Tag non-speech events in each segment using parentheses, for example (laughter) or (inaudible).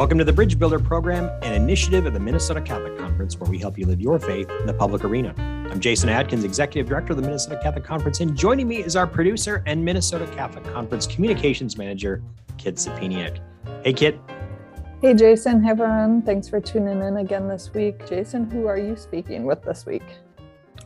Welcome to the Bridge Builder Program, an initiative of the Minnesota Catholic Conference where we help you live your faith in the public arena. I'm Jason Adkins, Executive Director of the Minnesota Catholic Conference, and joining me is our producer and Minnesota Catholic Conference Communications Manager, Kit Sapiniak. Hey, Kit. Hey, Jason. Hey, everyone. Thanks for tuning in again this week. Jason, who are you speaking with this week?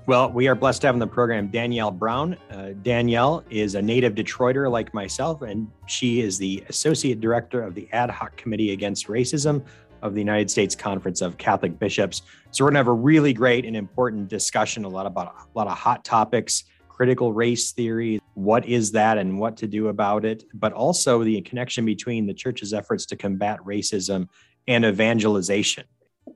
Well, we are blessed to have on the program Danielle Brown. Uh, Danielle is a native Detroiter like myself, and she is the Associate Director of the Ad Hoc Committee Against Racism of the United States Conference of Catholic Bishops. So we're going to have a really great and important discussion, a lot about a lot of hot topics, critical race theory, what is that and what to do about it, but also the connection between the church's efforts to combat racism and evangelization.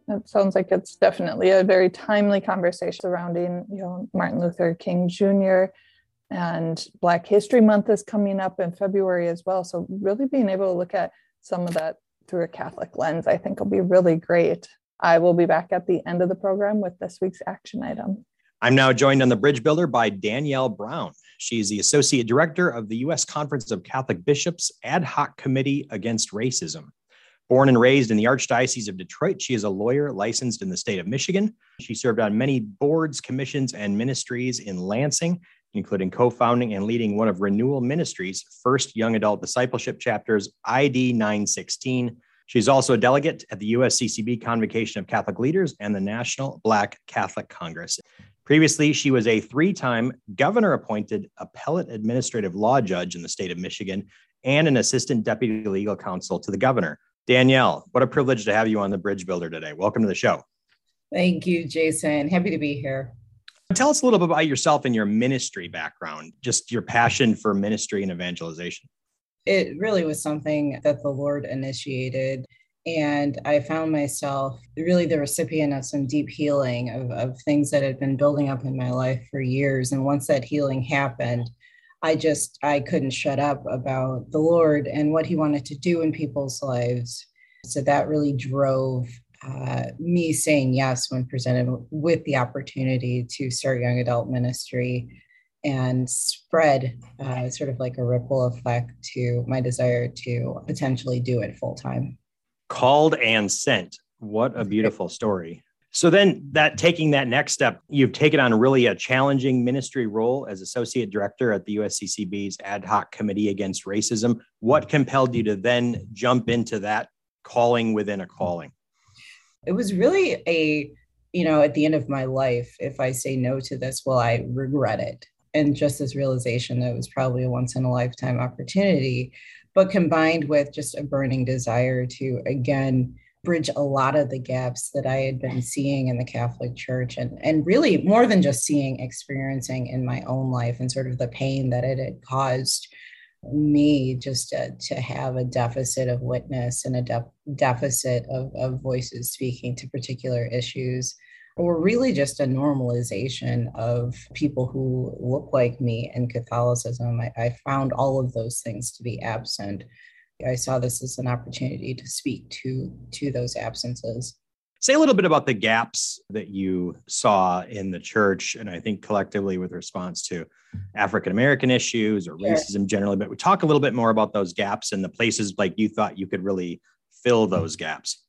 It sounds like it's definitely a very timely conversation surrounding, you know, Martin Luther King Jr. and Black History Month is coming up in February as well. So really being able to look at some of that through a Catholic lens, I think will be really great. I will be back at the end of the program with this week's action item. I'm now joined on the Bridge Builder by Danielle Brown. She's the Associate Director of the U.S. Conference of Catholic Bishops Ad Hoc Committee Against Racism. Born and raised in the Archdiocese of Detroit, she is a lawyer licensed in the state of Michigan. She served on many boards, commissions, and ministries in Lansing, including co founding and leading one of Renewal Ministries' first young adult discipleship chapters, ID 916. She's also a delegate at the USCCB Convocation of Catholic Leaders and the National Black Catholic Congress. Previously, she was a three time governor appointed appellate administrative law judge in the state of Michigan and an assistant deputy legal counsel to the governor. Danielle, what a privilege to have you on the Bridge Builder today. Welcome to the show. Thank you, Jason. Happy to be here. Tell us a little bit about yourself and your ministry background, just your passion for ministry and evangelization. It really was something that the Lord initiated. And I found myself really the recipient of some deep healing of, of things that had been building up in my life for years. And once that healing happened, I just I couldn't shut up about the Lord and what He wanted to do in people's lives. So that really drove uh, me saying yes when presented with the opportunity to start young adult ministry and spread uh, sort of like a ripple effect to my desire to potentially do it full time. Called and sent. What a beautiful story. So then that taking that next step, you've taken on really a challenging ministry role as associate director at the USCCB's ad hoc committee against racism. What compelled you to then jump into that calling within a calling? It was really a, you know, at the end of my life, if I say no to this, will I regret it? And just this realization that it was probably a once in a lifetime opportunity, but combined with just a burning desire to again bridge a lot of the gaps that I had been seeing in the Catholic Church and, and really more than just seeing, experiencing in my own life and sort of the pain that it had caused me just to, to have a deficit of witness and a de- deficit of, of voices speaking to particular issues or really just a normalization of people who look like me in Catholicism. I, I found all of those things to be absent I saw this as an opportunity to speak to to those absences. Say a little bit about the gaps that you saw in the church, and I think collectively with response to African American issues or sure. racism generally. But we talk a little bit more about those gaps and the places like you thought you could really fill those gaps.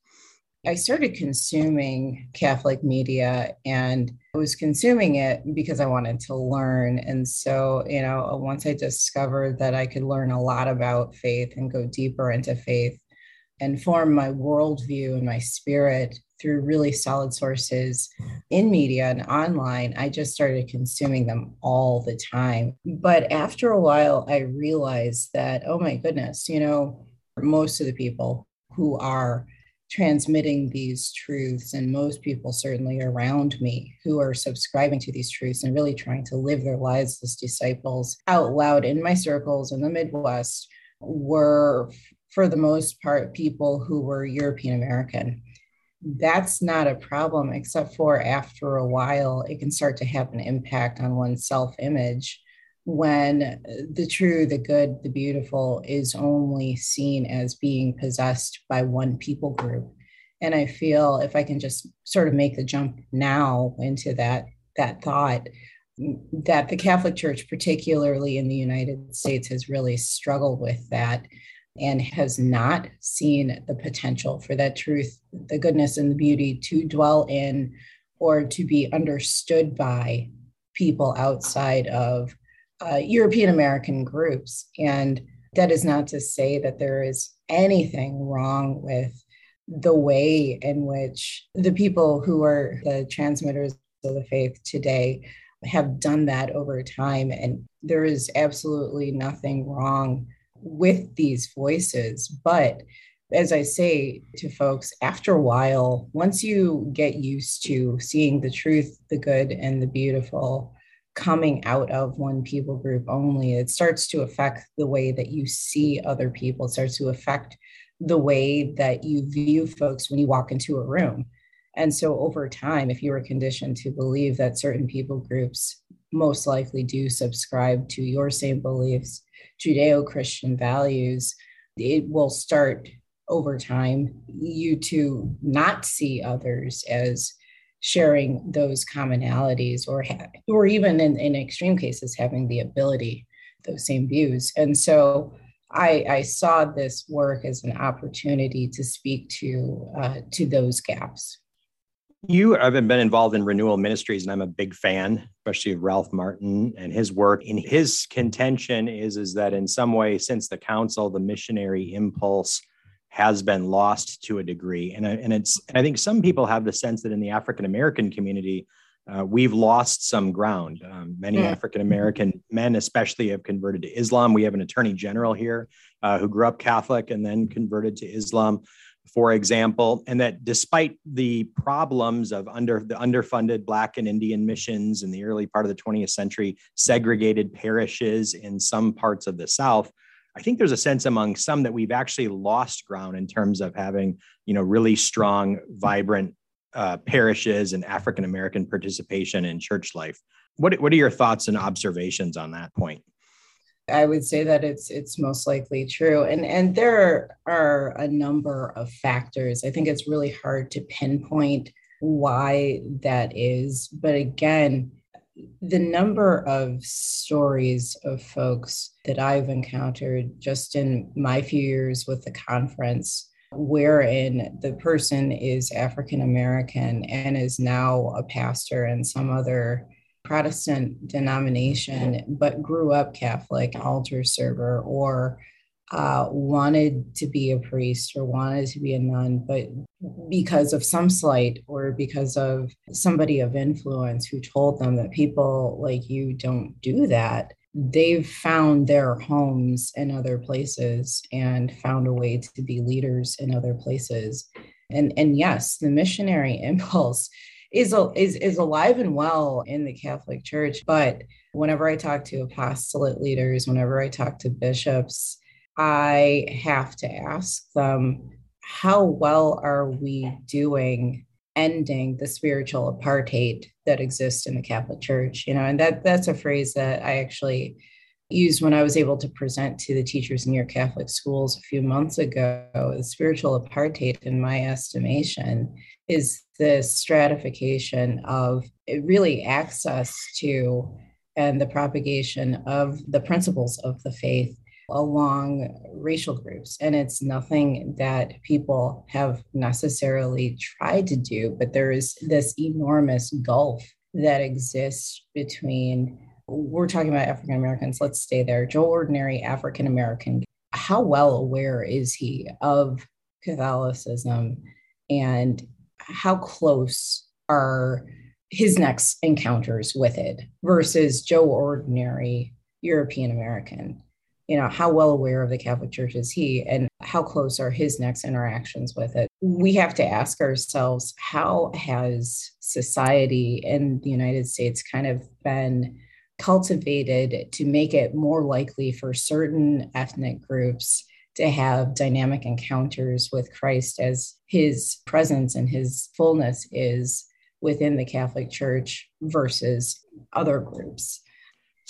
I started consuming Catholic media and I was consuming it because I wanted to learn. And so, you know, once I discovered that I could learn a lot about faith and go deeper into faith and form my worldview and my spirit through really solid sources in media and online, I just started consuming them all the time. But after a while, I realized that, oh my goodness, you know, most of the people who are transmitting these truths and most people certainly around me who are subscribing to these truths and really trying to live their lives as disciples out loud in my circles in the midwest were for the most part people who were european american. That's not a problem except for after a while it can start to have an impact on one's self-image when the true, the good, the beautiful is only seen as being possessed by one people group. And I feel if I can just sort of make the jump now into that that thought mm, that the Catholic Church, particularly in the United States, has really struggled with that and has not seen the potential for that truth, the goodness, and the beauty to dwell in or to be understood by people outside of uh, European American groups. And that is not to say that there is anything wrong with the way in which the people who are the transmitters of the faith today have done that over time. And there is absolutely nothing wrong with these voices. But as I say to folks, after a while, once you get used to seeing the truth, the good, and the beautiful coming out of one people group only, it starts to affect the way that you see other people, it starts to affect the way that you view folks when you walk into a room. And so over time, if you were conditioned to believe that certain people groups most likely do subscribe to your same beliefs, Judeo Christian values, it will start over time you to not see others as sharing those commonalities or or even in, in extreme cases having the ability those same views and so I, I saw this work as an opportunity to speak to uh, to those gaps you have been involved in renewal ministries, and I'm a big fan, especially of Ralph Martin and his work. And his contention is, is that in some way, since the council, the missionary impulse has been lost to a degree. And, and it's, and I think some people have the sense that in the African American community, uh, we've lost some ground. Um, many mm. African American men, especially, have converted to Islam. We have an attorney general here uh, who grew up Catholic and then converted to Islam for example, and that despite the problems of under the underfunded Black and Indian missions in the early part of the 20th century, segregated parishes in some parts of the South, I think there's a sense among some that we've actually lost ground in terms of having, you know, really strong, vibrant uh, parishes and African American participation in church life. What, what are your thoughts and observations on that point? I would say that it's it's most likely true, and and there are a number of factors. I think it's really hard to pinpoint why that is, but again, the number of stories of folks that I've encountered just in my few years with the conference, wherein the person is African American and is now a pastor in some other Protestant denomination, but grew up Catholic, altar server, or uh, wanted to be a priest or wanted to be a nun, but because of some slight or because of somebody of influence who told them that people like you don't do that, they've found their homes in other places and found a way to be leaders in other places. And, and yes, the missionary (laughs) impulse is, is, is alive and well in the Catholic Church. But whenever I talk to apostolate leaders, whenever I talk to bishops, I have to ask them, how well are we doing ending the spiritual apartheid that exists in the Catholic Church? You know, and that that's a phrase that I actually used when I was able to present to the teachers in your Catholic schools a few months ago. The spiritual apartheid, in my estimation, is the stratification of really access to and the propagation of the principles of the faith along racial groups. And it's nothing that people have necessarily tried to do, but there is this enormous gulf that exists between we're talking about African Americans, let's stay there. Joe Ordinary African American, how well aware is he of Catholicism and how close are his next encounters with it versus Joe Ordinary European American? You know, how well aware of the Catholic Church is he and how close are his next interactions with it? We have to ask ourselves how has society in the United States kind of been cultivated to make it more likely for certain ethnic groups to have dynamic encounters with Christ as his presence and his fullness is within the Catholic Church versus other groups.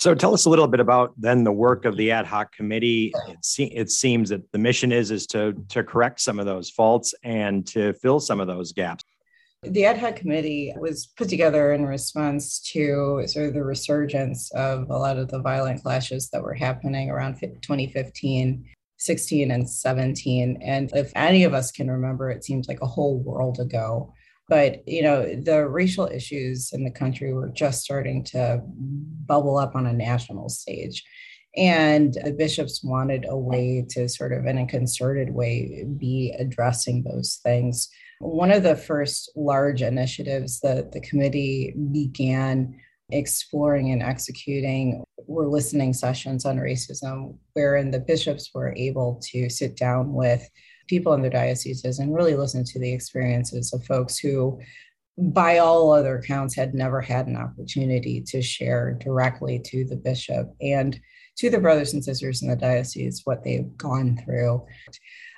So tell us a little bit about then the work of the ad hoc committee. It, se- it seems that the mission is is to to correct some of those faults and to fill some of those gaps. The ad hoc committee was put together in response to sort of the resurgence of a lot of the violent clashes that were happening around 2015 16 and 17. And if any of us can remember, it seems like a whole world ago. But, you know, the racial issues in the country were just starting to bubble up on a national stage. And the bishops wanted a way to sort of, in a concerted way, be addressing those things. One of the first large initiatives that the committee began exploring and executing were listening sessions on racism, wherein the bishops were able to sit down with people in their dioceses and really listen to the experiences of folks who, by all other accounts, had never had an opportunity to share directly to the bishop and to the brothers and sisters in the diocese what they've gone through.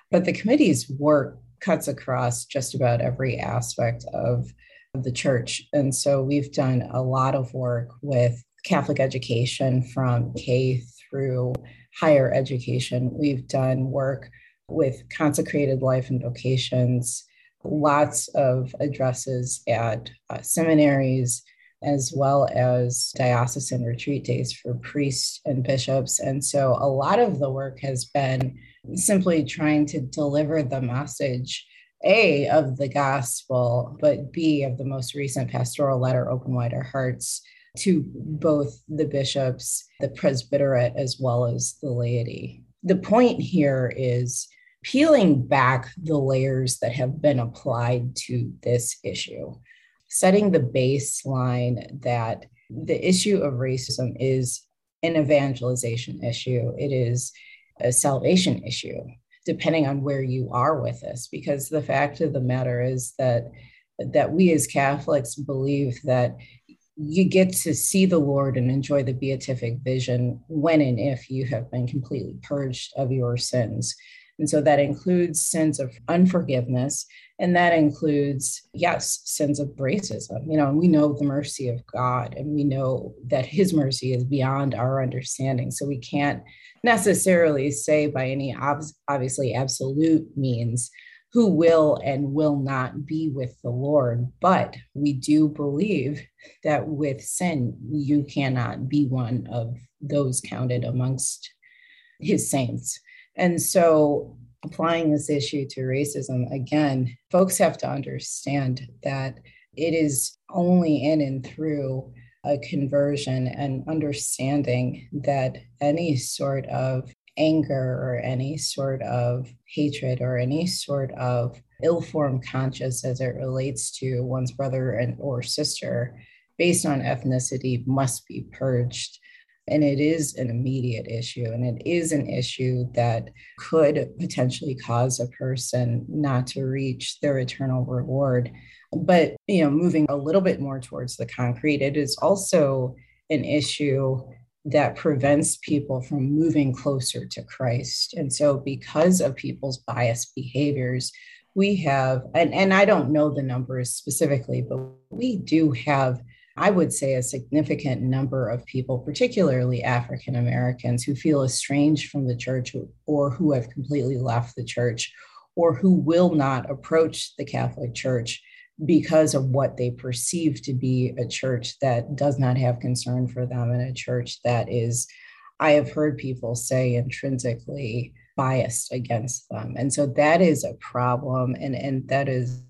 But the committee's work cuts across just about every aspect of of the church. And so we've done a lot of work with Catholic education from K through higher education. We've done work with consecrated life and vocations, lots of addresses at uh, seminaries, as well as diocesan retreat days for priests and bishops. And so a lot of the work has been simply trying to deliver the message a, of the gospel, but B, of the most recent pastoral letter, Open Wide Our Hearts, to both the bishops, the presbyterate, as well as the laity. The point here is peeling back the layers that have been applied to this issue, setting the baseline that the issue of racism is an evangelization issue, it is a salvation issue depending on where you are with this because the fact of the matter is that that we as catholics believe that you get to see the lord and enjoy the beatific vision when and if you have been completely purged of your sins. And so that includes sins of unforgiveness and that includes yes sins of racism. You know and we know the mercy of god and we know that his mercy is beyond our understanding. So we can't necessarily say by any ob- obviously absolute means who will and will not be with the Lord. But we do believe that with sin, you cannot be one of those counted amongst his saints. And so, applying this issue to racism, again, folks have to understand that it is only in and through a conversion and understanding that any sort of anger or any sort of hatred or any sort of ill-formed conscience as it relates to one's brother and or sister based on ethnicity must be purged. And it is an immediate issue and it is an issue that could potentially cause a person not to reach their eternal reward. But, you know, moving a little bit more towards the concrete, it is also an issue that prevents people from moving closer to Christ. And so, because of people's biased behaviors, we have, and, and I don't know the numbers specifically, but we do have, I would say, a significant number of people, particularly African Americans, who feel estranged from the church or who have completely left the church or who will not approach the Catholic Church because of what they perceive to be a church that does not have concern for them and a church that is, I have heard people say, intrinsically biased against them. And so that is a problem. And, and that is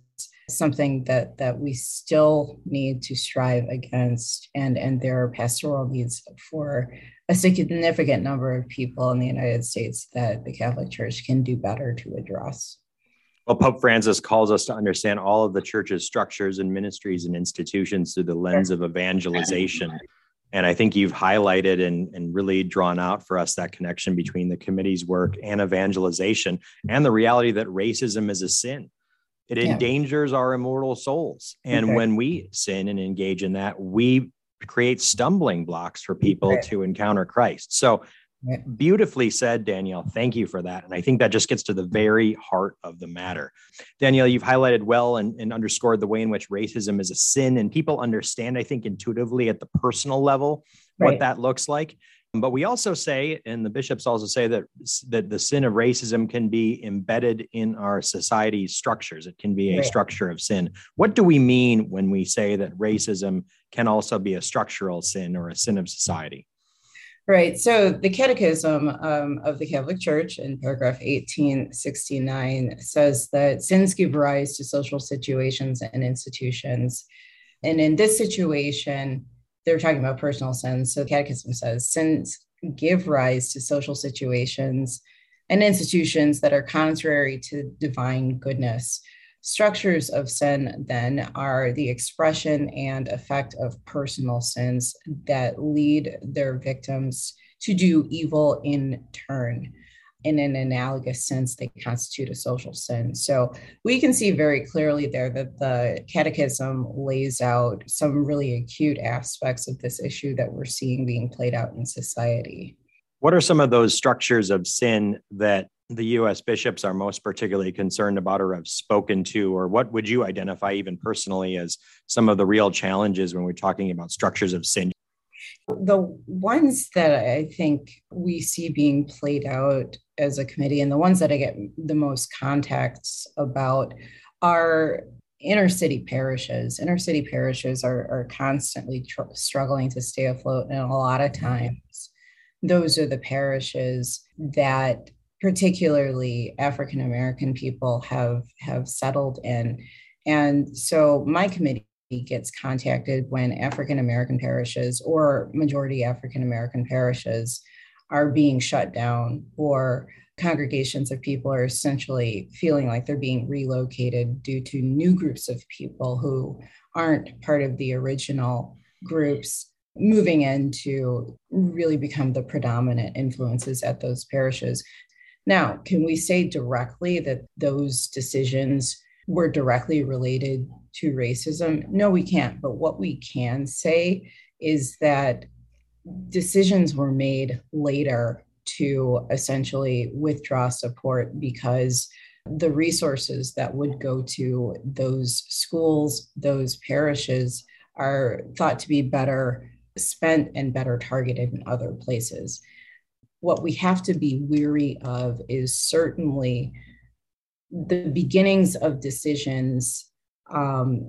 something that that we still need to strive against and and there are pastoral needs for a significant number of people in the united states that the catholic church can do better to address well, Pope Francis calls us to understand all of the church's structures and ministries and institutions through the lens of evangelization. And I think you've highlighted and, and really drawn out for us that connection between the committee's work and evangelization and the reality that racism is a sin. It yeah. endangers our immortal souls. And okay. when we sin and engage in that, we create stumbling blocks for people to encounter Christ. So Beautifully said, Danielle. Thank you for that. And I think that just gets to the very heart of the matter. Danielle, you've highlighted well and, and underscored the way in which racism is a sin, and people understand, I think, intuitively at the personal level right. what that looks like. But we also say, and the bishops also say that that the sin of racism can be embedded in our society's structures. It can be a right. structure of sin. What do we mean when we say that racism can also be a structural sin or a sin of society? Right. So the Catechism um, of the Catholic Church in paragraph 1869 says that sins give rise to social situations and institutions. And in this situation, they're talking about personal sins. So the Catechism says sins give rise to social situations and institutions that are contrary to divine goodness. Structures of sin, then, are the expression and effect of personal sins that lead their victims to do evil in turn. In an analogous sense, they constitute a social sin. So we can see very clearly there that the Catechism lays out some really acute aspects of this issue that we're seeing being played out in society. What are some of those structures of sin that the U.S. bishops are most particularly concerned about or have spoken to, or what would you identify even personally as some of the real challenges when we're talking about structures of sin? The ones that I think we see being played out as a committee, and the ones that I get the most contacts about, are inner city parishes. Inner city parishes are, are constantly tr- struggling to stay afloat, and a lot of times, those are the parishes that particularly African American people have have settled in. And so my committee gets contacted when African American parishes or majority African American parishes are being shut down or congregations of people are essentially feeling like they're being relocated due to new groups of people who aren't part of the original groups moving in to really become the predominant influences at those parishes. Now, can we say directly that those decisions were directly related to racism? No, we can't. But what we can say is that decisions were made later to essentially withdraw support because the resources that would go to those schools, those parishes, are thought to be better spent and better targeted in other places what we have to be weary of is certainly the beginnings of decisions um,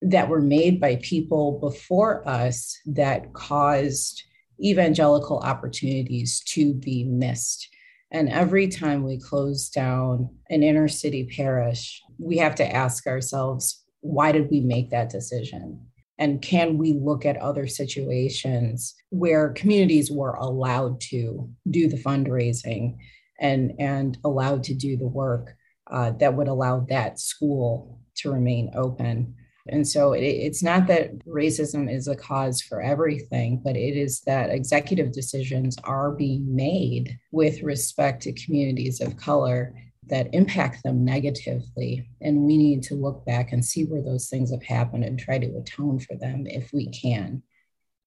that were made by people before us that caused evangelical opportunities to be missed. And every time we close down an inner city parish, we have to ask ourselves, why did we make that decision? And can we look at other situations where communities were allowed to do the fundraising and, and allowed to do the work uh, that would allow that school to remain open? And so it, it's not that racism is a cause for everything, but it is that executive decisions are being made with respect to communities of color that impact them negatively. And we need to look back and see where those things have happened and try to atone for them if we can.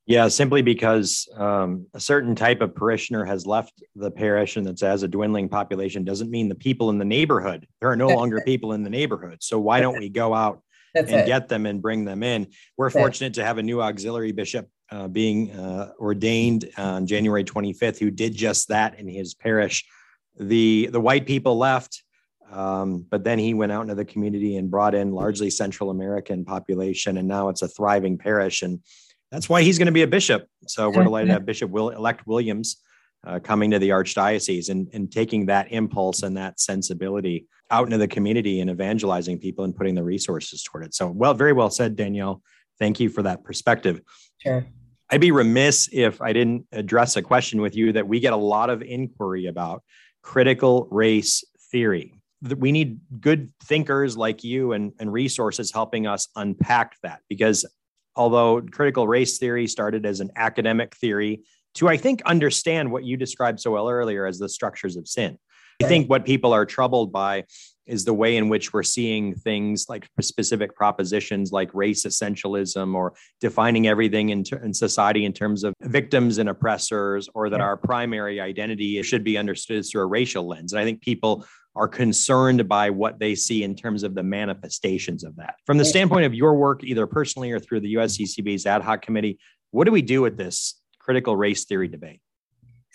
Yeah, simply because um, a certain type of parishioner has left the parish and it has a dwindling population doesn't mean the people in the neighborhood, there are no longer people in the neighborhood. So why don't we go out That's and it. get them and bring them in? We're That's fortunate it. to have a new auxiliary bishop uh, being uh, ordained on January 25th who did just that in his parish the the white people left um, but then he went out into the community and brought in largely central american population and now it's a thriving parish and that's why he's going to be a bishop. So we're delighted to have bishop will elect williams uh, coming to the archdiocese and, and taking that impulse and that sensibility out into the community and evangelizing people and putting the resources toward it. So well very well said danielle. Thank you for that perspective. Sure. I'd be remiss if I didn't address a question with you that we get a lot of inquiry about critical race theory. We need good thinkers like you and, and resources helping us unpack that because although critical race theory started as an academic theory to, I think, understand what you described so well earlier as the structures of sin. I think what people are troubled by is the way in which we're seeing things like specific propositions like race essentialism or defining everything in, ter- in society in terms of victims and oppressors, or that yeah. our primary identity should be understood through a racial lens. And I think people are concerned by what they see in terms of the manifestations of that. From the standpoint of your work, either personally or through the USCCB's ad hoc committee, what do we do with this critical race theory debate?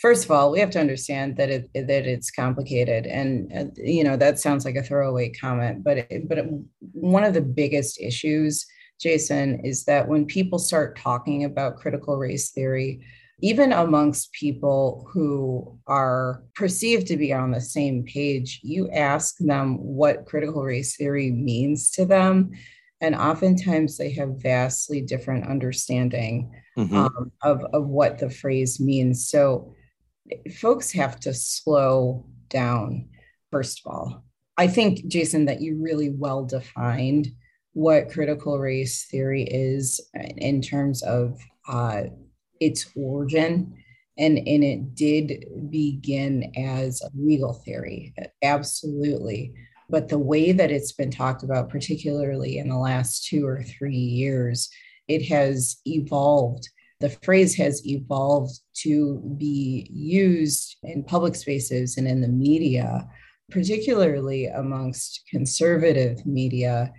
First of all, we have to understand that it that it's complicated, and uh, you know that sounds like a throwaway comment, but it, but it, one of the biggest issues, Jason, is that when people start talking about critical race theory, even amongst people who are perceived to be on the same page, you ask them what critical race theory means to them. And oftentimes they have vastly different understanding mm-hmm. um, of, of what the phrase means. So folks have to slow down, first of all. I think, Jason, that you really well defined what critical race theory is in terms of uh, its origin. And, and it did begin as a legal theory, absolutely. But the way that it's been talked about, particularly in the last two or three years, it has evolved. The phrase has evolved to be used in public spaces and in the media, particularly amongst conservative media,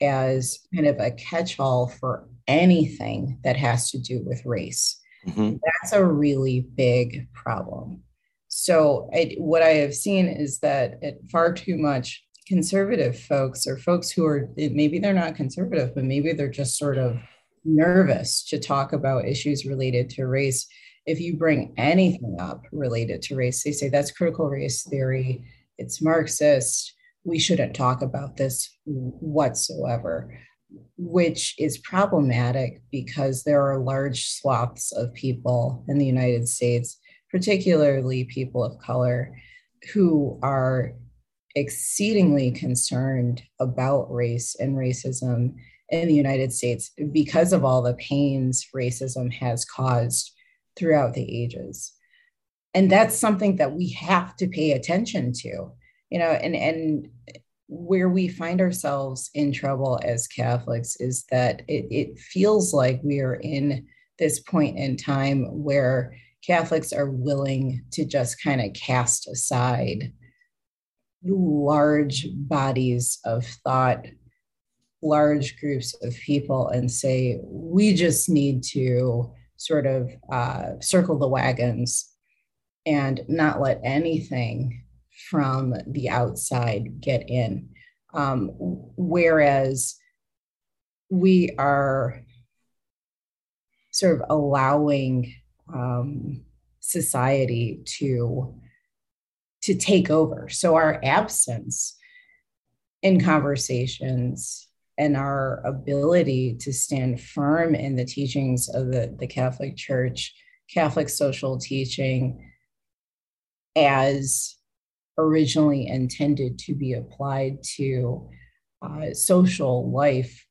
as kind of a catch all for anything that has to do with race. Mm-hmm. That's a really big problem. So, I, what I have seen is that it, far too much conservative folks or folks who are maybe they're not conservative, but maybe they're just sort of nervous to talk about issues related to race. If you bring anything up related to race, they say that's critical race theory, it's Marxist, we shouldn't talk about this whatsoever which is problematic because there are large swaths of people in the United States, particularly people of color, who are exceedingly concerned about race and racism in the United States because of all the pains racism has caused throughout the ages. And that's something that we have to pay attention to. You know, and and where we find ourselves in trouble as Catholics is that it, it feels like we are in this point in time where Catholics are willing to just kind of cast aside large bodies of thought, large groups of people, and say, we just need to sort of uh, circle the wagons and not let anything from the outside get in. Um, whereas we are sort of allowing um, society to to take over. So our absence in conversations and our ability to stand firm in the teachings of the, the Catholic Church, Catholic social teaching, as originally intended to be applied to uh, social life,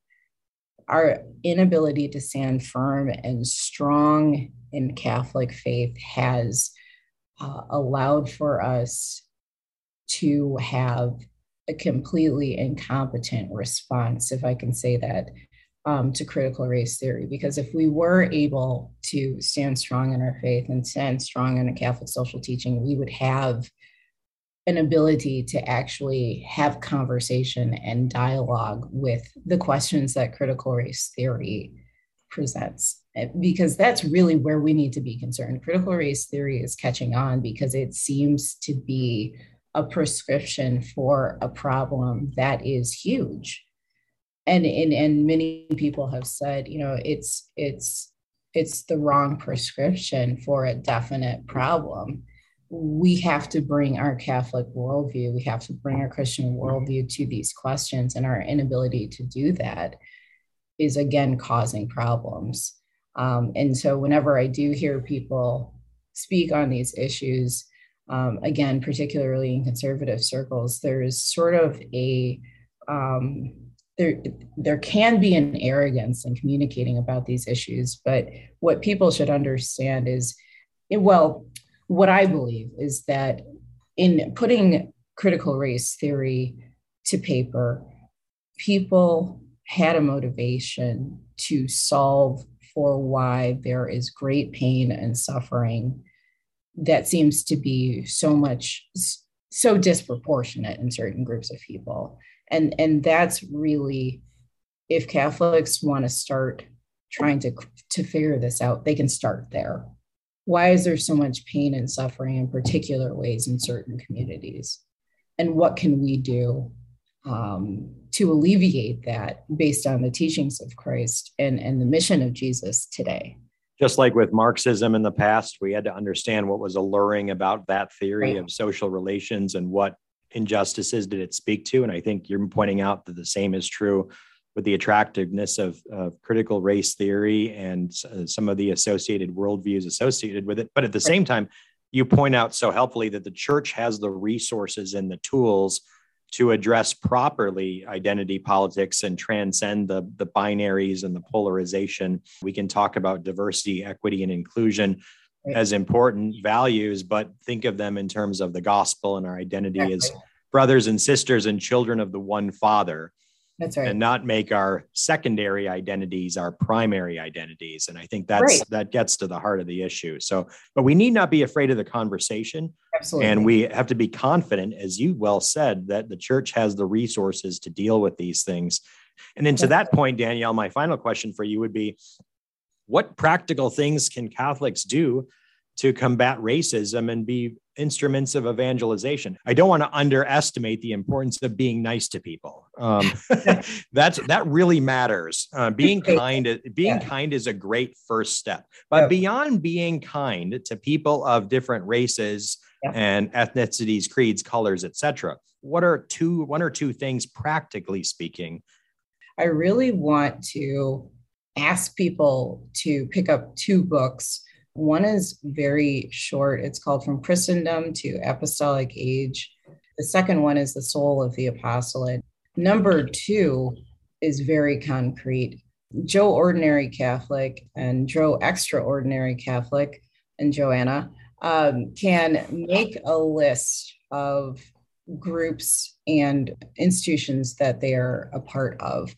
our inability to stand firm and strong in Catholic faith has uh, allowed for us to have a completely incompetent response, if I can say that, um, to critical race theory. Because if we were able to stand strong in our faith and stand strong in a Catholic social teaching, we would have an ability to actually have conversation and dialogue with the questions that critical race theory presents because that's really where we need to be concerned critical race theory is catching on because it seems to be a prescription for a problem that is huge and and, and many people have said you know it's it's it's the wrong prescription for a definite problem we have to bring our Catholic worldview, we have to bring our Christian worldview to these questions, and our inability to do that is again causing problems. Um, and so, whenever I do hear people speak on these issues, um, again, particularly in conservative circles, there is sort of a um, there, there can be an arrogance in communicating about these issues, but what people should understand is, well, what I believe is that in putting critical race theory to paper, people had a motivation to solve for why there is great pain and suffering that seems to be so much so disproportionate in certain groups of people and and that's really if catholics want to start trying to to figure this out they can start there why is there so much pain and suffering in particular ways in certain communities? And what can we do um, to alleviate that based on the teachings of Christ and, and the mission of Jesus today? Just like with Marxism in the past, we had to understand what was alluring about that theory right. of social relations and what injustices did it speak to. And I think you're pointing out that the same is true with the attractiveness of, of critical race theory and uh, some of the associated worldviews associated with it. But at the same time, you point out so helpfully that the church has the resources and the tools to address properly identity politics and transcend the, the binaries and the polarization. We can talk about diversity, equity, and inclusion as important values, but think of them in terms of the gospel and our identity as brothers and sisters and children of the one Father. That's right. And not make our secondary identities our primary identities. And I think that's right. that gets to the heart of the issue. So, but we need not be afraid of the conversation. Absolutely. And we have to be confident, as you well said, that the church has the resources to deal with these things. And then to that point, Danielle, my final question for you would be what practical things can Catholics do to combat racism and be instruments of evangelization. I don't want to underestimate the importance of being nice to people. Um, (laughs) that's that really matters. Uh, being kind, being yeah. kind is a great first step. But yeah. beyond being kind to people of different races yeah. and ethnicities, creeds, colors, etc., what are two one or two things practically speaking? I really want to ask people to pick up two books one is very short. It's called From Christendom to Apostolic Age. The second one is The Soul of the Apostolate. Number two is very concrete. Joe Ordinary Catholic and Joe Extraordinary Catholic and Joanna um, can make a list of groups and institutions that they are a part of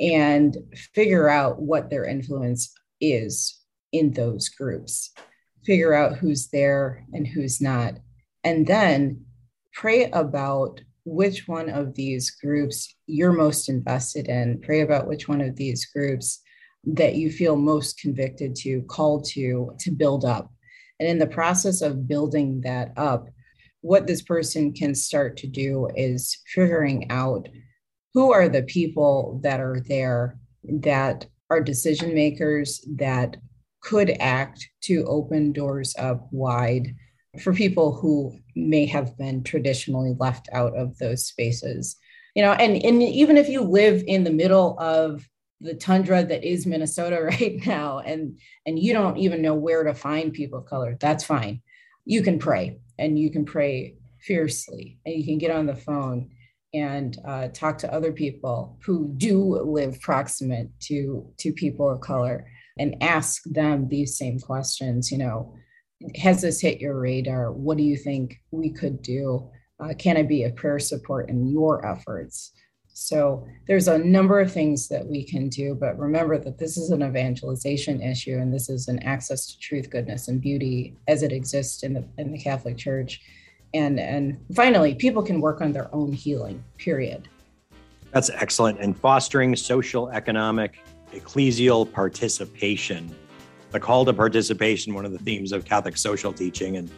and figure out what their influence is in those groups, figure out who's there and who's not, and then pray about which one of these groups you're most invested in. Pray about which one of these groups that you feel most convicted to, called to, to build up. And in the process of building that up, what this person can start to do is figuring out who are the people that are there that are decision makers that could act to open doors up wide for people who may have been traditionally left out of those spaces. You know and, and even if you live in the middle of the tundra that is minnesota (laughs) right now and and you don't even know where to find people of color that's fine. You can pray and you can pray fiercely and you can get on the phone and uh, talk to other people who do live proximate to to people of color and ask them these same questions you know has this hit your radar? What do you think we could do? Uh, can i be a prayer support in your efforts? So there's a number of things that we can do but remember that this is an evangelization issue and this is an access to truth goodness and beauty as it exists in the in the catholic church. And and finally people can work on their own healing period. That's excellent. And fostering social economic ecclesial participation. The call to participation, one of the themes of Catholic social teaching. And,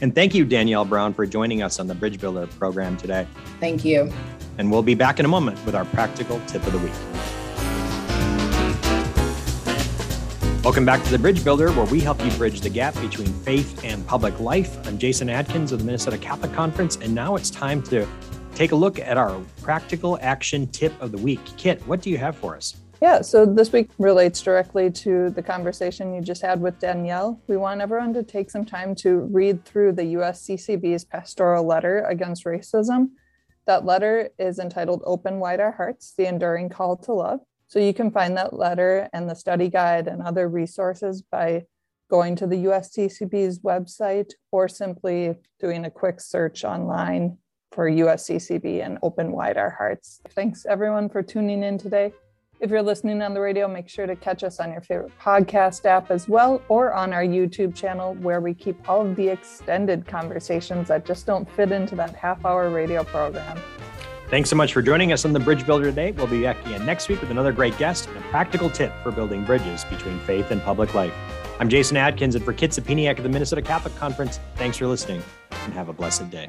and thank you, Danielle Brown, for joining us on the Bridge Builder program today. Thank you. And we'll be back in a moment with our practical tip of the week. Welcome back to the Bridge Builder, where we help you bridge the gap between faith and public life. I'm Jason Adkins of the Minnesota Catholic Conference, and now it's time to take a look at our practical action tip of the week. Kit, what do you have for us? Yeah, so this week relates directly to the conversation you just had with Danielle. We want everyone to take some time to read through the USCCB's pastoral letter against racism. That letter is entitled Open Wide Our Hearts The Enduring Call to Love. So you can find that letter and the study guide and other resources by going to the USCCB's website or simply doing a quick search online for USCCB and Open Wide Our Hearts. Thanks everyone for tuning in today. If you're listening on the radio, make sure to catch us on your favorite podcast app as well, or on our YouTube channel, where we keep all of the extended conversations that just don't fit into that half hour radio program. Thanks so much for joining us on the Bridge Builder today. We'll be back again next week with another great guest and a practical tip for building bridges between faith and public life. I'm Jason Adkins, and for Kit Sapiniak of the Minnesota Catholic Conference, thanks for listening and have a blessed day.